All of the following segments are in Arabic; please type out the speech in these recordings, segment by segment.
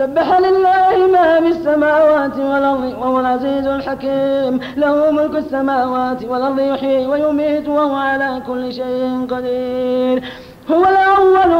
سبح لله ما في السماوات والأرض وهو العزيز الحكيم. له ملك السماوات والأرض يحيي ويميت وهو على كل شيء قدير. هو الأول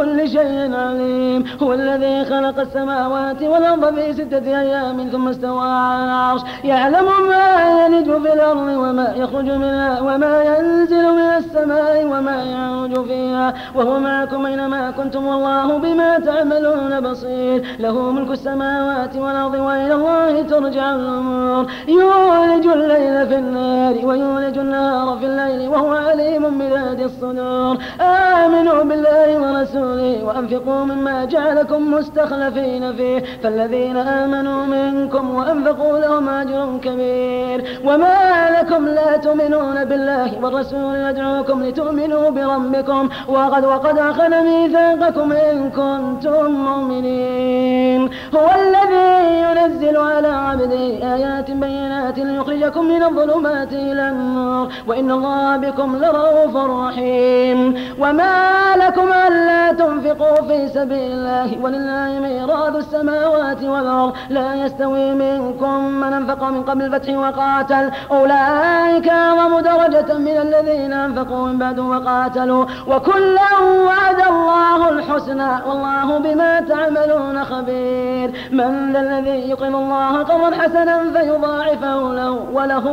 بكل شيء عليم. هو الذي خلق السماوات والأرض في ستة أيام ثم استوى على العرش. يعلم ما يلج في الأرض وما يخرج منها وما ينزل من السماء وما يعرج فيها. وهو معكم أينما كنتم والله بما تعملون بصير. له ملك السماوات والأرض وإلى الله ترجع الأمور. يولج الليل في النهار ويولج النهار في الليل وهو عليم بذات الصدور. آمنوا بالله ورسوله وأنفقوا مما جعلكم مستخلفين فيه فالذين آمنوا منكم وأنفقوا لهم أجر كبير. وما لكم لا تؤمنون بالله والرسول يدعوكم لتؤمنوا بربكم وقد وقد أخذ ميثاقكم إن كنتم مؤمنين. هو الذي ينزل على عبده آيات بينات ليخرجكم من الظلمات إلى النور وإن الله بكم لرحيم رؤوف رحيم. وما لكم ألا تنفقوا في سبيل الله ولله ميراث السماوات والأرض لا يستوي منكم من أنفق من قبل الفتح وقاتل أولئك أعظم درجة من الذين أنفقوا من بعد وقاتلوا وكلا وعد الله الحسنى والله بما تعملون خبير من ذا الذي يقرض الله قرضا حسنا فيضاعفه له وله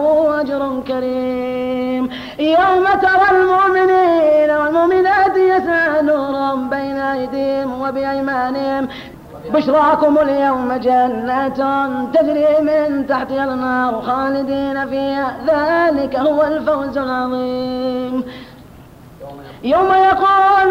أجر كريم يوم ترى المؤمنين والمؤمنات يسعى نورهم بين أيديهم وبأيمانهم. بشراكم اليوم جنات تجري من تحتها النار خالدين فيها. ذلك هو الفوز العظيم. يوم يقول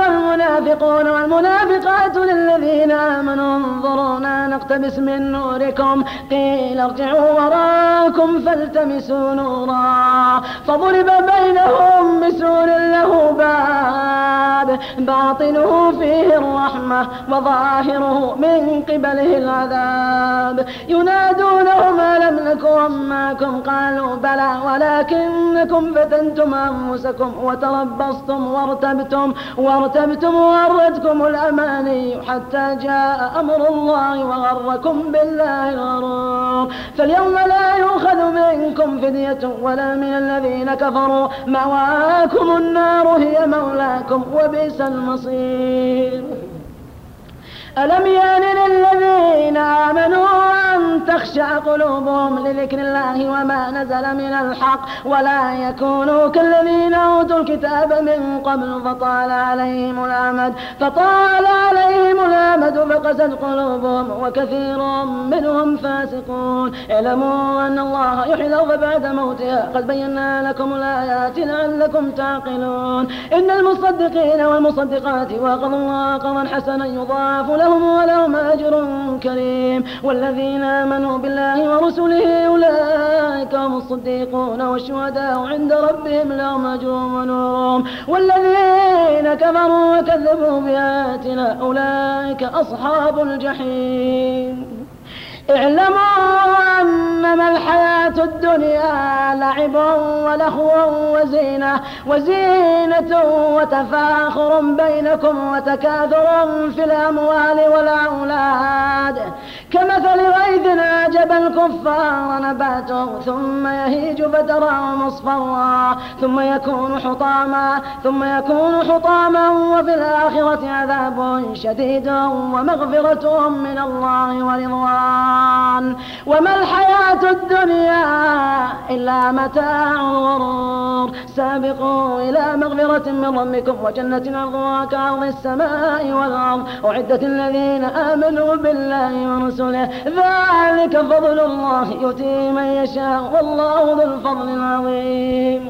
المنافقون والمنافقات للذين آمنوا. انظرونا نقتبس من نوركم. قيل ارجعوا وراكم فالتمسوا نورا. فضرب بينهم باطنه فيه الرحمة وظاهره من قبله العذاب. ينادونهم ألم نكن معكم؟ قالوا بلى ولكنكم فتنتم أنفسكم وتربصتم وارتبتم وارتبتم وغرتكم الأماني حتى جاء أمر الله وغركم بالله الغرور. فاليوم لا يؤخذ منكم فدية ولا من الذين كفروا. مواكم النار هي مولاكم وبئس المصير. ألم يان للذين آمنوا تخشع قلوبهم لذكر الله وما نزل من الحق ولا يكونوا كالذين أوتوا الكتاب من قبل فطال عليهم الأمد فطال عليهم الأمد فقست قلوبهم وكثير منهم فاسقون اعلموا أن الله يحيي الأرض بعد موتها قد بينا لكم الآيات لعلكم تعقلون إن المصدقين والمصدقات وقضوا الله قضا حسنا يضاعف لهم ولهم أجر كريم والذين آمنوا بالله ورسله أولئك هم الصديقون والشهداء عند ربهم لهم أجر ونورهم والذين كفروا وكذبوا بآياتنا أولئك أصحاب الجحيم. اعلموا أنما الحياة الدنيا لعب ولهو وزينة وزينة وتفاخر بينكم وتكاثر في الأموال والأولاد. كمثل غيث أعجب الكفار نباته ثم يهيج فتراه مصفرا ثم يكون حطاما ثم يكون حطاما وفي الآخرة عذاب شديد ومغفرة من الله ورضوان. وما الحياة الدنيا إلا متاع الغرور. سابقوا إلى مغفرة من ربكم وجنة عرضها كعرض السماء والأرض أعدت الذين آمنوا بالله ورسله ذلك فضل الله يؤتي من يشاء. والله ذو الفضل العظيم.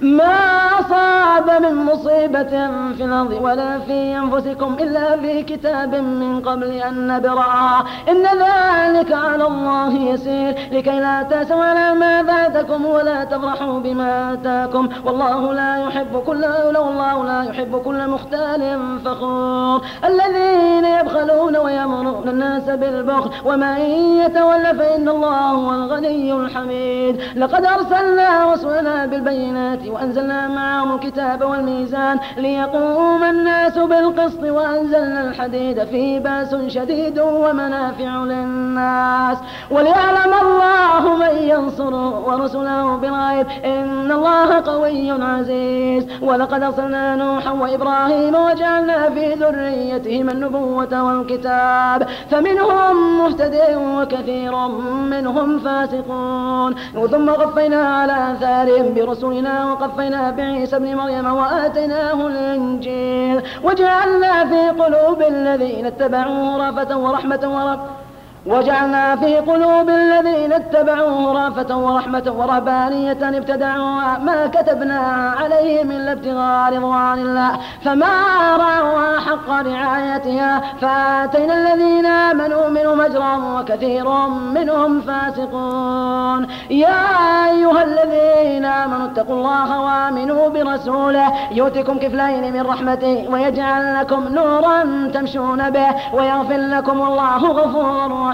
ما أصاب من مصيبة في الأرض ولا في أنفسكم إلا في كتاب من قبل أن نبرأها إن ذلك على الله يسير. لكي لا تأسوا على ما فاتكم ولا تفرحوا بما آتاكم. والله لا يحب كل لو الله لا يحب كل مختال فخور. الذين يبخلون ويمرون يأمرون الناس بالبخل ومن يتولى فإن الله هو الغني الحميد. لقد أرسلنا رسلنا بالبينات وأنزلنا معهم الكتاب والميزان ليقوم الناس بالقسط وأنزلنا الحديد فيه بأس شديد ومنافع للناس. وليعلم الله من ينصره ورسله بالغيب إن الله قوي عزيز. ولقد أرسلنا نوحا وإبراهيم وجعلنا في ذريتهما النبوة والكتاب. فمنهم مهتد وكثير منهم فاسقون. ثم قفينا على آثارهم برسولنا وقفينا بعيسى ابن مريم وآتيناه الإنجيل وجعلنا في قلوب الذين اتبعوه رافة ورحمة ورحمة وجعلنا في قلوب الذين اتبعوه رافة ورحمة ورهبانية ابتدعوها ما كتبناها عليهم إلا ابتغاء رضوان الله. فما رعوها حق رعايتها فآتينا الذين آمنوا منهم أجرا وكثير منهم فاسقون. يا أيها الذين آمنوا اتقوا الله وآمنوا برسوله. يؤتكم كفلين من رحمته ويجعل لكم نورا تمشون به ويغفر لكم الله غفور رحيم